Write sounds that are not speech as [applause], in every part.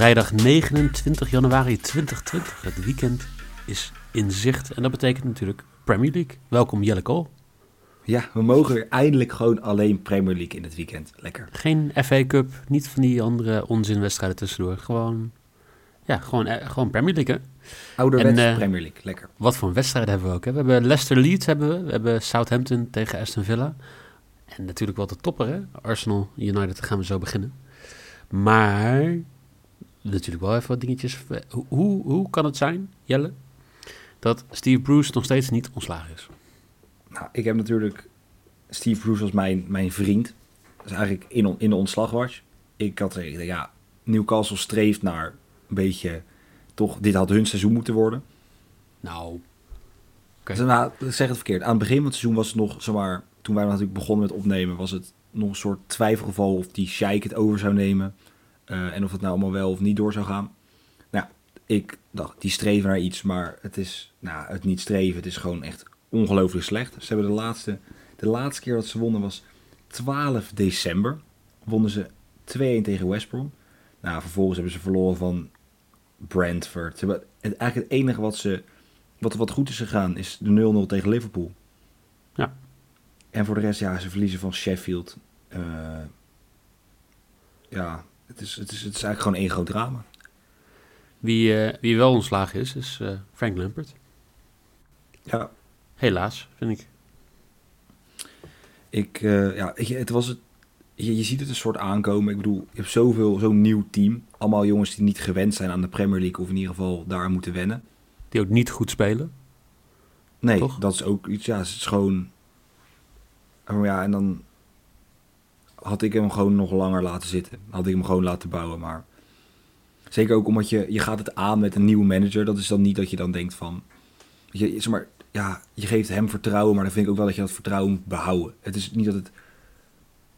Vrijdag 29 januari 2020. Het weekend is in zicht. En dat betekent natuurlijk Premier League. Welkom Jelle Kool. Ja, we mogen weer eindelijk gewoon alleen Premier League in het weekend. Lekker. Geen FA Cup, niet van die andere onzinwedstrijden tussendoor. Gewoon, ja, gewoon, eh, gewoon Premier League, hè? Ouderwets En, eh, Premier League. Lekker. Wat voor wedstrijden hebben we ook, hè? We hebben Leicester Leeds, hebben we. We hebben Southampton tegen Aston Villa. En natuurlijk wel de topper, hè? Arsenal United, daar gaan we zo beginnen. Maar, natuurlijk wel even wat dingetjes. Hoe, hoe, kan het zijn, Jelle, dat Steve Bruce nog steeds niet ontslagen is? Nou, ik heb natuurlijk Steve Bruce als mijn, mijn vriend. Dat is eigenlijk in, on- in de ontslagwatch. Ik had gezegd, ja, Newcastle streeft naar een beetje... Toch, dit had hun seizoen moeten worden. Nou, Dus, nou, ik zeg het verkeerd. Aan het begin van het seizoen was het nog, zeg maar, toen wij natuurlijk begonnen met opnemen, was het nog een soort twijfelgeval of die Sheik het over zou nemen. Eh, en of het nou allemaal wel of niet door zou gaan. Nou, ik dacht, die streven naar iets, maar het is, nou, het niet streven, het is gewoon echt ongelooflijk slecht. Ze hebben de laatste, de laatste keer dat ze wonnen was 12 december. Wonnen ze 2-1 tegen West Brom. Nou, vervolgens hebben ze verloren van Brentford. Ze hebben, het, eigenlijk het enige wat ze wat, wat goed is gegaan is de 0-0 tegen Liverpool. Ja. En voor de rest, ja, ze verliezen van Sheffield. Eh, ja, het is, het, is, het is eigenlijk gewoon één groot drama. wie, eh, wie wel ontslagen is, is eh, Frank Lampert. Ja, Helaas, vind ik. ik, eh, ja het was het, je, je ziet het een soort aankomen. Ik bedoel, je hebt zoveel, zo'n nieuw team. Allemaal jongens die niet gewend zijn aan de Premier League. Of in ieder geval daar moeten wennen. Die ook niet goed spelen. Nee, Toch? dat is ook iets, ja, het is gewoon... Ja, en dan had ik hem gewoon nog langer laten zitten. Had ik hem gewoon laten bouwen, maar... Zeker ook omdat je, je gaat het aan met een nieuwe manager. Dat is dan niet dat je dan denkt van... Je, zeg maar, ja, je geeft hem vertrouwen, maar dan vind ik ook wel dat je dat vertrouwen moet behouden. Het is niet dat het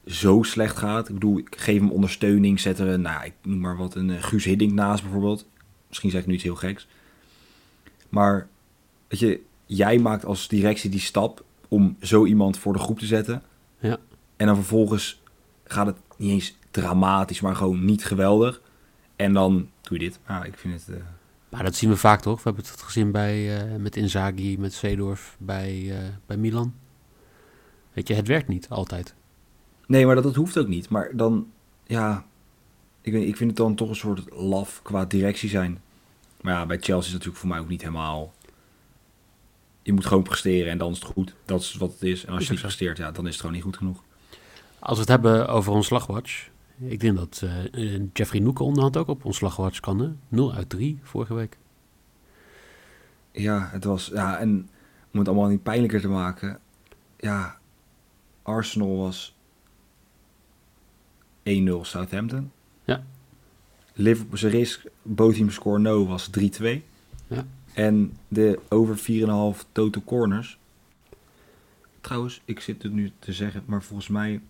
zo slecht gaat. Ik bedoel, ik geef hem ondersteuning, zet er een, nou, ik noem maar wat, een eh, Guus Hiddink naast bijvoorbeeld. Misschien zeg ik nu iets heel geks. Maar, weet je, jij maakt als directie die stap om zo iemand voor de groep te zetten. Ja. En dan vervolgens gaat het niet eens dramatisch, maar gewoon niet geweldig. En dan doe je dit. Ja, ik vind het... eh, Maar dat zien we vaak toch? We hebben het gezien bij, eh, met Inzaghi, met Seedorf, bij, eh, bij Milan. Weet je, het werkt niet altijd. Nee, maar dat, dat hoeft ook niet. Maar dan, ja, ik, weet, ik vind het dan toch een soort laf qua directie zijn. Maar ja, bij Chelsea is het natuurlijk voor mij ook niet helemaal... Je moet gewoon presteren en dan is het goed. Dat is wat het is. En als je niet presteert, ja, dan is het gewoon niet goed genoeg. Als we het hebben over ontslagwatch. Ik denk dat eh, Jeffrey Noeken onderhand ook op ontslagwatch kan. Hè? 0 uit 3 vorige week. Ja, het was... Ja, en om het allemaal niet pijnlijker te maken... Ja, Arsenal was 1-0 Southampton. Ja. Liverpool, risk, both team score no was 3-2. Ja. En de over 4,5 total corners. Trouwens, ik zit het nu te zeggen, maar volgens mij...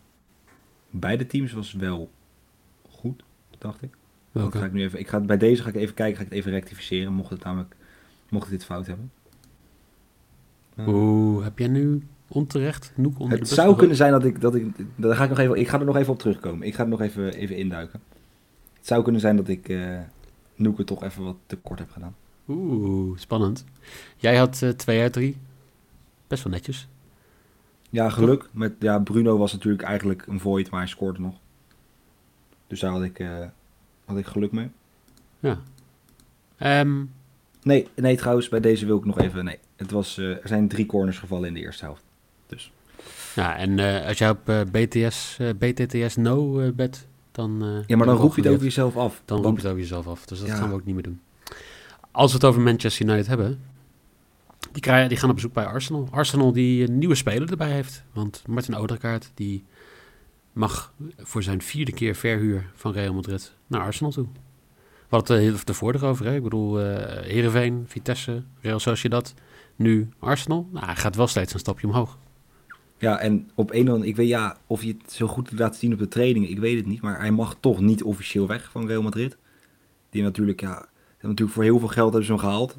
Beide teams was wel goed, dacht ik. Welke? Ga ik nu even, ik ga, bij deze ga ik even kijken, ga ik het even rectificeren, mocht het namelijk, mocht het dit fout hebben. Eh, Oeh, heb jij nu onterecht Noek onder de het zou kunnen zijn dat ik, dat ik, daar ga ik nog even, ik ga er nog even op terugkomen. Ik ga er nog even, even induiken. Het zou kunnen zijn dat ik eh Noeke toch even wat te kort heb gedaan. Oeh, spannend. Jij had eh 2 uit 3. Best wel netjes. Ja, geluk. Met, ja, Bruno was natuurlijk eigenlijk een void, maar hij scoorde nog. Dus daar had ik, eh, had ik geluk mee. Ja. Ehm, Nee, nee, trouwens, bij deze wil ik nog even... Nee, het was, eh, er zijn drie corners gevallen in de eerste helft. ja, en eh, als jij op BTS, BTTS no bet, dan... Ja, maar dan roep je het over jezelf af. Dan Want- roep je het over jezelf af. Dus dat Ja. gaan we ook niet meer doen. Als we het over Manchester United hebben, Die, krijgen, die gaan op bezoek bij Arsenal. Arsenal die een nieuwe speler erbij heeft. Want Martin Odegaard die mag voor zijn vierde keer verhuur van Real Madrid naar Arsenal toe. We hadden het ervoor erover. Hè? Ik bedoel, uh, Heerenveen, Vitesse, Real Sociedad. Nu Arsenal. Nou, hij gaat wel steeds een stapje omhoog. Ja, en op een of andere, ik weet ja, of je het zo goed laat zien op de training, ik weet het niet, maar hij mag toch niet officieel weg van Real Madrid. Die natuurlijk, ja, natuurlijk voor heel veel geld hebben ze hem gehaald.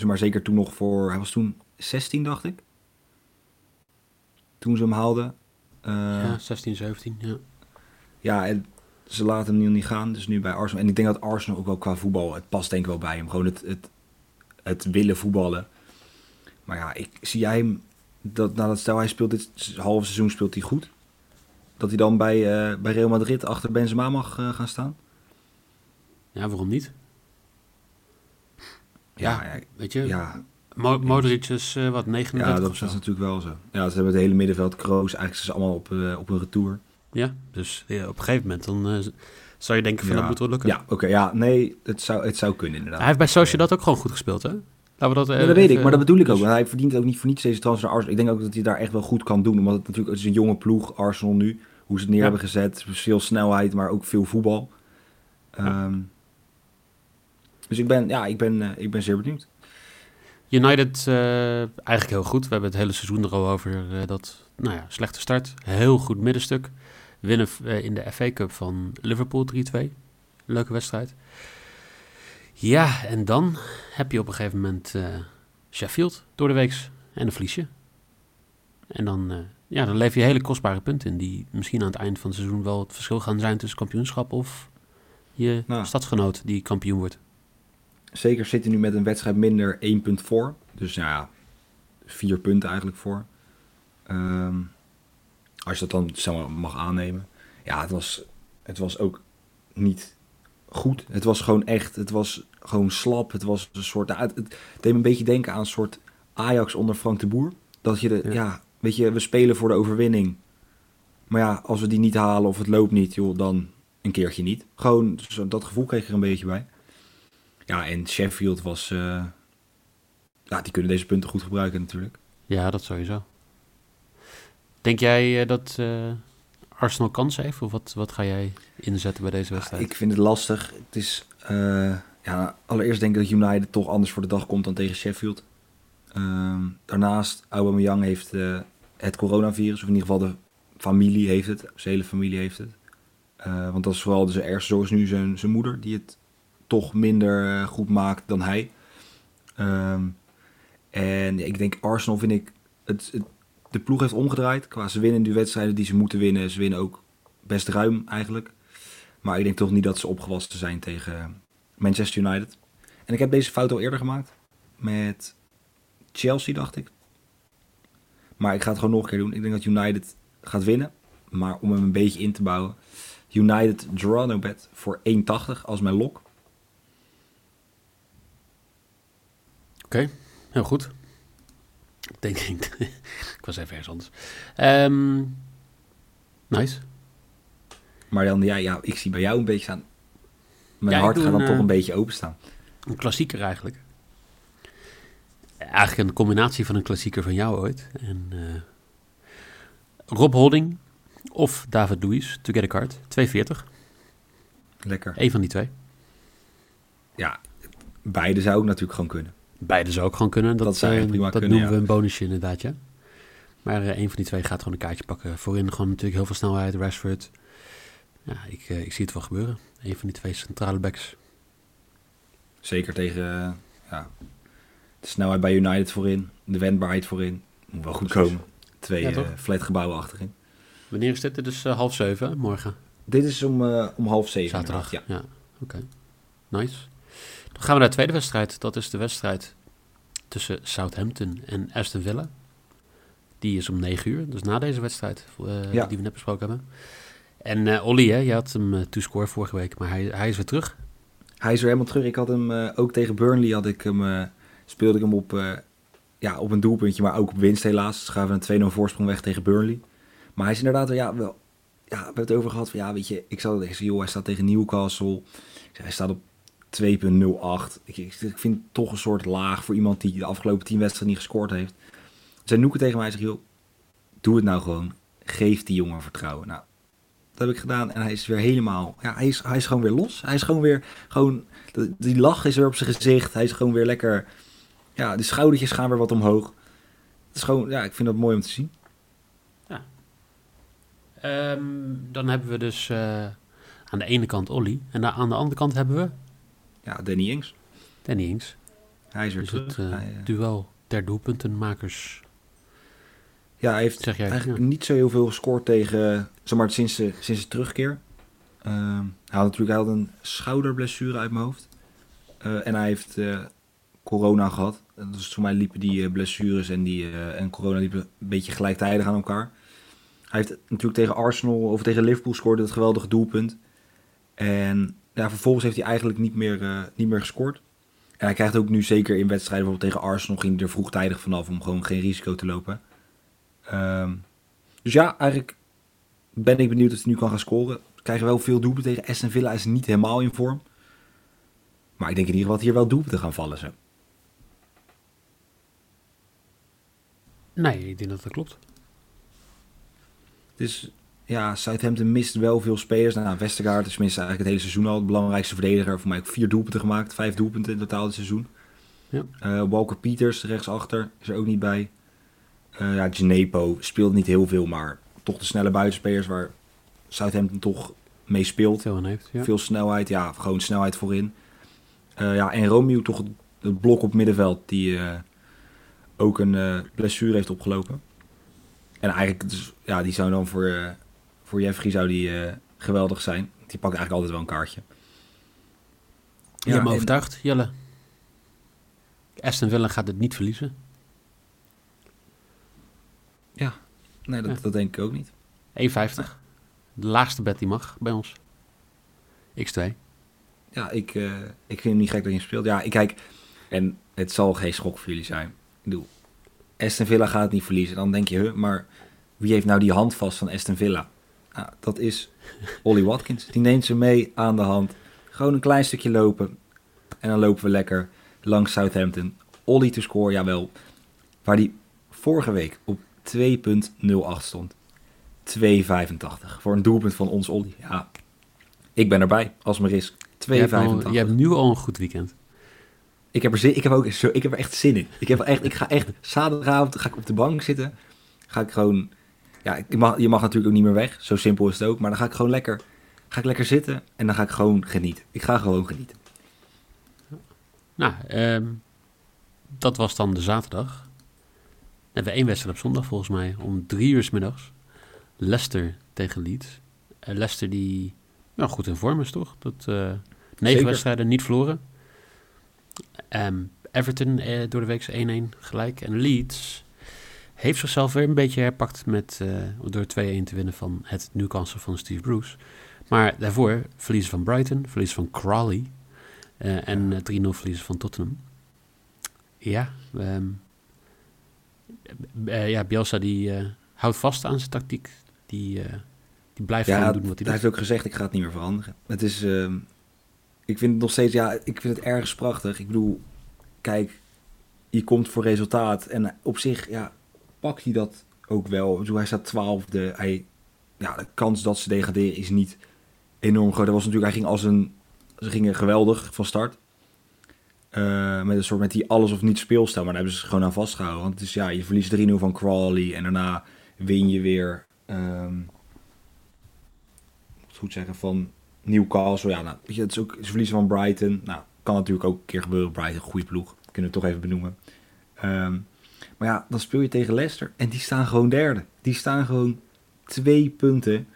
Dus maar zeker toen nog voor, hij was toen 16 dacht ik. Toen ze hem haalden. Uh, ja, 16, 17, ja. Ja, en ze laten hem nu niet gaan, dus nu bij Arsenal. En ik denk dat Arsenal ook wel qua voetbal, het past denk ik wel bij hem. Gewoon het, het, het willen voetballen. Maar ja, ik zie jij hem dat nou, dat stel hij speelt dit halve seizoen speelt hij goed. Dat hij dan bij, uh, bij Real Madrid achter Benzema mag uh, gaan staan? Ja, waarom niet? Ja, ja weet je, ja. Mo Modric is uh, wat, 39 Ja, dat is natuurlijk wel zo. Ja, ze hebben het hele middenveld, Kroos, eigenlijk ze allemaal op, op een retour. Ja, dus ja, op een gegeven moment dan zou je denken van ja. dat moet wel lukken. Ja, oké, ja, nee, het zou, het zou kunnen inderdaad. Hij heeft bij Sociedad ook gewoon goed gespeeld, hè? Laten we dat, ja, dat weet ik, maar dat bedoel ik ook. Want hij verdient ook niet voor niets deze transfer naar Arsenal. Ik denk ook dat hij daar echt wel goed kan doen. Omdat het natuurlijk het is een jonge ploeg, Arsenal nu. Hoe ze het neer hebben gezet. Veel snelheid, maar ook veel voetbal. Um, dus ik ben, ja, ik ben, uh, ik ben zeer benieuwd. United uh, eigenlijk heel goed. We hebben het hele seizoen er al over uh, dat, nou ja, slechte start. Heel goed middenstuk. Winnen in de FA Cup van Liverpool 3-2. Leuke wedstrijd. Ja, en dan heb je op een gegeven moment Sheffield door de weeks en een vliesje. En dan, ja, dan leef je hele kostbare punten in die misschien aan het eind van het seizoen wel het verschil gaan zijn tussen kampioenschap of je nou, stadsgenoot die kampioen wordt. Zeker zit hij nu met een wedstrijd minder één punt voor. Dus ja, vier punten eigenlijk voor. Um, als je dat dan zeg mag aannemen. Ja, het was, het was ook niet goed. Het was gewoon echt, het was gewoon slap. Het was een soort, nou, het, het deed me een beetje denken aan een soort Ajax onder Frank de Boer. Dat je de, ja. ja. weet je, we spelen voor de overwinning. Maar ja, als we die niet halen of het loopt niet, joh, dan een keertje niet. Gewoon, dat gevoel kreeg ik er een beetje bij. Ja, en Sheffield was, uh, ja, die kunnen deze punten goed gebruiken natuurlijk. Ja, dat sowieso. Denk jij uh, dat... Uh Arsenal kans heeft? Of wat, wat ga jij inzetten bij deze wedstrijd? ik vind het lastig. Het is, uh, ja, allereerst denk ik dat United toch anders voor de dag komt dan tegen Sheffield. Uh, daarnaast, Aubameyang heeft het coronavirus, of in ieder geval de familie heeft het. Zijn hele familie heeft het. Uh, want dat is vooral de ergste zorg is nu zijn, zijn moeder, die het toch minder goed maakt dan hij. Um, en ik denk Arsenal vind ik, het, de ploeg heeft omgedraaid. Qua ze winnen die wedstrijden die ze moeten winnen. Ze winnen ook best ruim eigenlijk. Maar ik denk toch niet dat ze opgewassen zijn tegen Manchester United. En ik heb deze fout al eerder gemaakt. Met Chelsea, dacht ik. Maar ik ga het gewoon nog een keer doen. Ik denk dat United gaat winnen. Maar om hem een beetje in te bouwen. United draw no bet voor 1,80 als mijn lok. Okay, heel goed. Denk ik. [laughs] ik was even ergens anders. Um, nice. Maar dan, ja, ja, ik zie bij jou een beetje staan. Mijn ja, hart gaat dan een, toch een beetje openstaan. Een klassieker eigenlijk. Eigenlijk een combinatie van een klassieker van jou ooit. En uh, Rob Holding of David Luiz, To Get a Card, 240. Lekker. Eén van die twee. Ja, beide zou ik natuurlijk gewoon kunnen. Beide zou ook gewoon kunnen. Dat, dat, zou uh, prima dat kunnen, noemen ja. we een bonusje inderdaad, ja. Maar uh, een van die twee gaat gewoon een kaartje pakken. Voorin gewoon natuurlijk heel veel snelheid, Rashford. Ja, ik, uh, ik zie het wel gebeuren. Een van die twee centrale backs. Zeker tegen ja, de snelheid bij United voorin, de wendbaarheid voorin. Moet wel goed komen. Twee ja, flatgebouwen achterin. Wanneer is dit? Dit is half zeven morgen. Dit is om, om half zeven. Zaterdag, ja. ja. Oké, okay. nice. Dan gaan we naar de tweede wedstrijd. Dat is de wedstrijd tussen Southampton en Aston Villa. Die is om 9 uur, dus na deze wedstrijd uh, ja. die we net besproken hebben. En uh, Olly, hè, je had hem uh, to-score vorige week, maar hij, hij is weer terug. Hij is weer helemaal terug. Ik had hem ook tegen Burnley, had ik hem, speelde ik hem op, ja, op een doelpuntje, maar ook op winst helaas. Dus gaven een 2-0 voorsprong weg tegen Burnley. Maar hij is inderdaad, ja, wel, ja, we hebben het over gehad van, ja, weet je, ik zat tegen joh, hij staat tegen Newcastle. Hij staat op 2.08. Ik, ik, vind het toch een soort laag voor iemand die de afgelopen 10 wedstrijden niet gescoord heeft. Zijn Noeken tegen mij zegt, joh, doe het nou gewoon. Geef die jongen vertrouwen. Nou, dat heb ik gedaan en hij is weer helemaal, ja, hij is, hij is gewoon weer los. Hij is gewoon weer, gewoon, die lach is weer op zijn gezicht. Hij is gewoon weer lekker, ja, de schoudertjes gaan weer wat omhoog. Het is gewoon, ja, ik vind dat mooi om te zien. Ehm, dan hebben we dus eh, aan de ene kant Olly. En aan de andere kant hebben we Ja, Danny Ings, Danny Ings. hij is weer Dus terug. het eh, Hij, eh, duel der doelpuntenmakers. ja, hij heeft jij, eigenlijk ja. niet zo heel veel gescoord tegen, zeg maar, sinds, de, sinds de terugkeer. Ehm, hij had natuurlijk hij had een schouderblessure uit mijn hoofd. Eh, en hij heeft corona gehad. Dus voor mij liepen die blessures en, die, en corona liepen een beetje gelijktijdig aan elkaar. Hij heeft natuurlijk tegen Arsenal of tegen Liverpool scoorde het geweldige doelpunt. En ja, vervolgens heeft hij eigenlijk niet meer, eh, niet meer gescoord. En hij krijgt ook nu zeker in wedstrijden, bijvoorbeeld tegen Arsenal, ging hij er vroegtijdig vanaf om gewoon geen risico te lopen. Ehm, dus ja, eigenlijk ben ik benieuwd of hij nu kan gaan scoren. We krijgen wel veel doelpunten tegen Aston Villa, is niet helemaal in vorm. Maar ik denk in ieder geval dat hier wel doelpunten gaan vallen. Zo. Nee, ik denk dat dat klopt. Dus ja, Southampton mist wel veel spelers. Nou, Westergaard is minstens eigenlijk het hele seizoen al de belangrijkste verdediger. Voor mij ook vier doelpunten gemaakt. Vijf doelpunten in totaal dit seizoen. Ja. Eh, Walker Peters, rechtsachter, is er ook niet bij. Eh ja, Genepo speelt niet heel veel, maar toch de snelle buitenspelers waar Southampton toch mee speelt. Veel heeft. Ja. Veel snelheid, ja, gewoon snelheid voorin. Eh, ja, en Romeo toch het, het blok op middenveld die ook een blessure heeft opgelopen. En eigenlijk, dus, ja, die zou dan voor, voor Jeffrey zou die eh, geweldig zijn. Die pakt eigenlijk altijd wel een kaartje. Je hebt me en- overtuigd, Jelle. Aston Villa gaat het niet verliezen. Nee, dat, Ja. dat denk ik ook niet. 1,50. De laagste bet die mag bij ons. X2. Ja, ik, eh, ik vind hem niet gek dat je hem speelt. Ja, ik kijk, en het zal geen schok voor jullie zijn. Ik bedoel, Aston Villa gaat het niet verliezen. Dan denk je, huh, maar wie heeft nou die hand vast van Aston Villa? Nou, dat is Ollie Watkins. Die neemt ze mee aan de hand. Gewoon een klein stukje lopen. En dan lopen we lekker langs Southampton. Ollie te scoren, jawel. Waar die vorige week op 2.08 stond. 2,85. Voor een doelpunt van ons Ollie. Ja, ik ben erbij als mijn risk. 2,85. Je hebt, al- je hebt nu al een goed weekend. Ik heb er zin, ik heb ook zo, ik heb er echt zin in. Ik heb echt, ik ga echt zaterdagavond ga ik op de bank zitten. Ga ik gewoon, ja, ik mag, je mag natuurlijk ook niet meer weg. Zo simpel is het ook. Maar dan ga ik gewoon lekker, ga ik lekker zitten en dan ga ik gewoon genieten. Ik ga gewoon genieten. Nou, ehm, dat was dan de zaterdag. Dan hebben we één wedstrijd op zondag volgens mij. Om drie uur 's middags. Leicester tegen Leeds. Eh, Leicester die ja, goed in vorm is toch? Dat, eh negen Zeker. wedstrijden niet verloren. Ehm, Everton eh, door de week 1-1 gelijk. En Leeds heeft zichzelf weer een beetje herpakt met, eh, door 2-1 te winnen van het Newcastle van Steve Bruce. Maar daarvoor verliezen van Brighton, verliezen van Crawley eh, en eh, 3-0 verliezen van Tottenham. Ja, eh, ja Bielsa die eh, houdt vast aan zijn tactiek. Die, eh, die blijft Ja, gewoon hij doen wat hij heeft doet. ook gezegd, ik ga het niet meer veranderen. Het is, ehm, ik vind het nog steeds, ja, ik vind het ergens prachtig. Ik bedoel, kijk, je komt voor resultaat en op zich, ja, pakt hij dat ook wel. Bedoel, hij staat twaalfde. Hij, ja, de kans dat ze degraderen is niet enorm groot. Dat was natuurlijk, hij ging als een, ze gingen geweldig van start. Eh, met een soort met die alles of niet speelstijl. Maar daar hebben ze gewoon aan vastgehouden. Want het is ja, je verliest 3-0 van Crawley. En daarna win je weer. ehm, moet goed zeggen, van Newcastle. Ja, nou, weet je, het is ook, ze verliezen van Brighton. Nou, kan natuurlijk ook een keer gebeuren. Brighton, goede ploeg. Kunnen we toch even benoemen. Ehm, maar ja, dan speel je tegen Leicester. En die staan gewoon derde. Die staan gewoon twee punten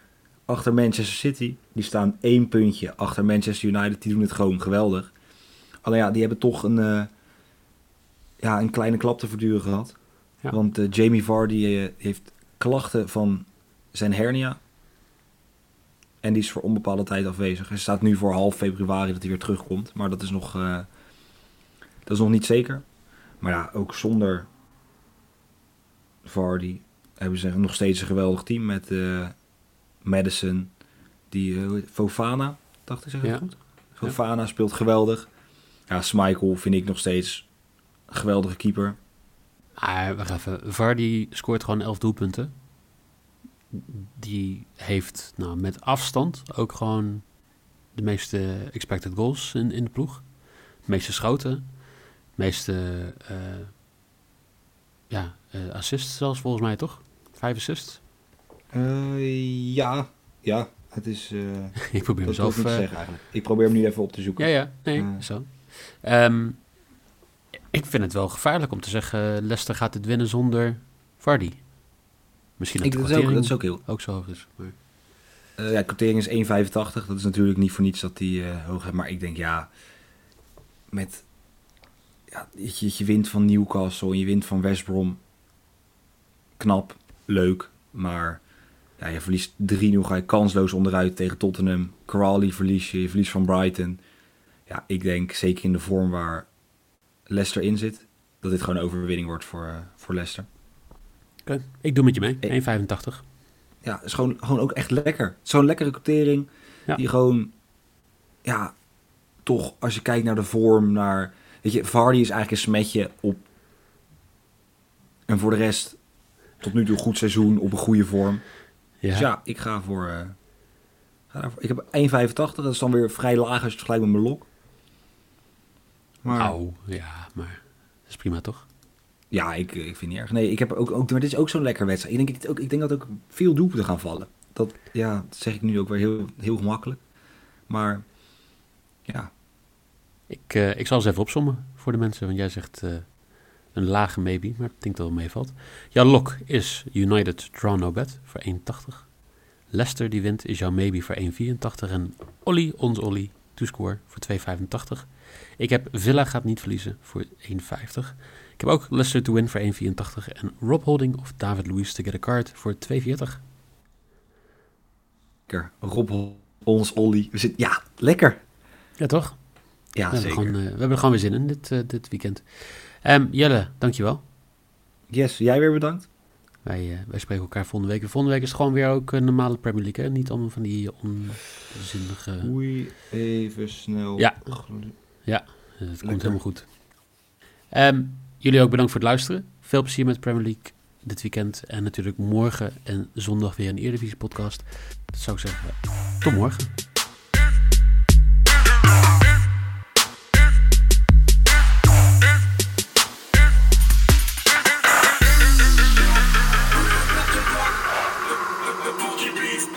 achter Manchester City. Die staan één puntje achter Manchester United. Die doen het gewoon geweldig. Alleen ja, die hebben toch een, eh, ja, een kleine klap te verduren gehad. Ja. Want eh, Jamie Vardy eh, heeft klachten van zijn hernia. En die is voor onbepaalde tijd afwezig. Hij staat nu voor half februari dat hij weer terugkomt. Maar dat is nog, dat is nog niet zeker. Maar ja, ook zonder Vardy hebben ze nog steeds een geweldig team. Met eh, Madison, die eh, Fofana, dacht ik zeg Ja. het goed? Fofana speelt geweldig. Ja, Schmeichel vind ik nog steeds een geweldige keeper. Maar wacht even, Vardy scoort gewoon 11 doelpunten. Die heeft nou, met afstand ook gewoon de meeste expected goals in, in de ploeg. De meeste schoten. De meeste eh, ja, eh, assists zelfs volgens mij, toch? Vijf assists. Eh, ja, ja. Het is... eh, [laughs] Ik probeer mezelf... niet te zeggen eigenlijk. Ik probeer hem nu even op te zoeken. ja, ja, nee, zo. Ehm, ik vind het wel gevaarlijk om te zeggen... Leicester gaat het winnen zonder Vardy. Misschien dat Ik, dat, is ook, dat is ook heel... ook zo hoog is. Maar... Ja, quotering is 1,85. Dat is natuurlijk niet voor niets dat die eh, hoog heeft. Maar ik denk ja, met ja, je, je wint van Newcastle en je wint van West Brom. Knap, leuk, maar ja, je verliest 3-0, ga je kansloos onderuit tegen Tottenham. Crawley verlies je, je verliest van Brighton. Ja, ik denk zeker in de vorm waar Leicester in zit, dat dit gewoon een overwinning wordt voor, eh, voor Leicester. Oké, ik doe met je mee. Ik- 1,85. Ja, het is gewoon, gewoon ook echt lekker. Zo'n lekkere quotering. Ja. Die gewoon, ja, toch, als je kijkt naar de vorm, naar... Weet je, Vardy is eigenlijk een smetje op... En voor de rest, tot nu toe goed seizoen, op een goede vorm. Ja. Dus ja, ik ga voor... eh, ga daarvoor. Ik heb 1,85. Dat is dan weer vrij laag als je het vergelijkt met mijn lok. Maar ja, maar dat is prima toch? ja, ik, ik vind het niet erg. Nee, ik heb ook, ook maar dit is ook zo'n lekker wedstrijd. Ik denk, dat ook, ik denk dat ook veel doelpunten gaan vallen. Dat, ja, dat zeg ik nu ook weer heel, heel gemakkelijk. Maar ja, Ik, eh, ik zal eens even opzommen voor de mensen, want jij zegt eh, een lage maybe, maar ik denk dat het meevalt. Jouw lok is United Draw No Bet voor 1,80. Leicester die wint is jouw maybe voor 1,84. En Olly, ons Olly, to score voor 2,85. Ik heb Villa gaat niet verliezen voor 1,50. Ik heb ook Leicester to win voor 1,84. En Rob Holding of David Luiz to get a card voor 2,40. lekker. Rob, ons, Olly. We zitten, ja, lekker. Ja, toch? Ja, we, hebben gewoon, eh, we hebben er gewoon weer zin in dit, eh, dit weekend. Ehm, Jelle, dankjewel. Yes, jij weer bedankt. Wij, eh, wij spreken elkaar volgende week. Volgende week is het gewoon weer ook een normale Premier League. Hè? Niet allemaal van die onzinnige... Oei, even snel. Ja. Eh, het komt helemaal goed. Ehm, jullie ook bedankt voor het luisteren. Veel plezier met Premier League dit weekend. En natuurlijk morgen en zondag weer een Eredivisie podcast. Dat zou ik zeggen. Tot morgen.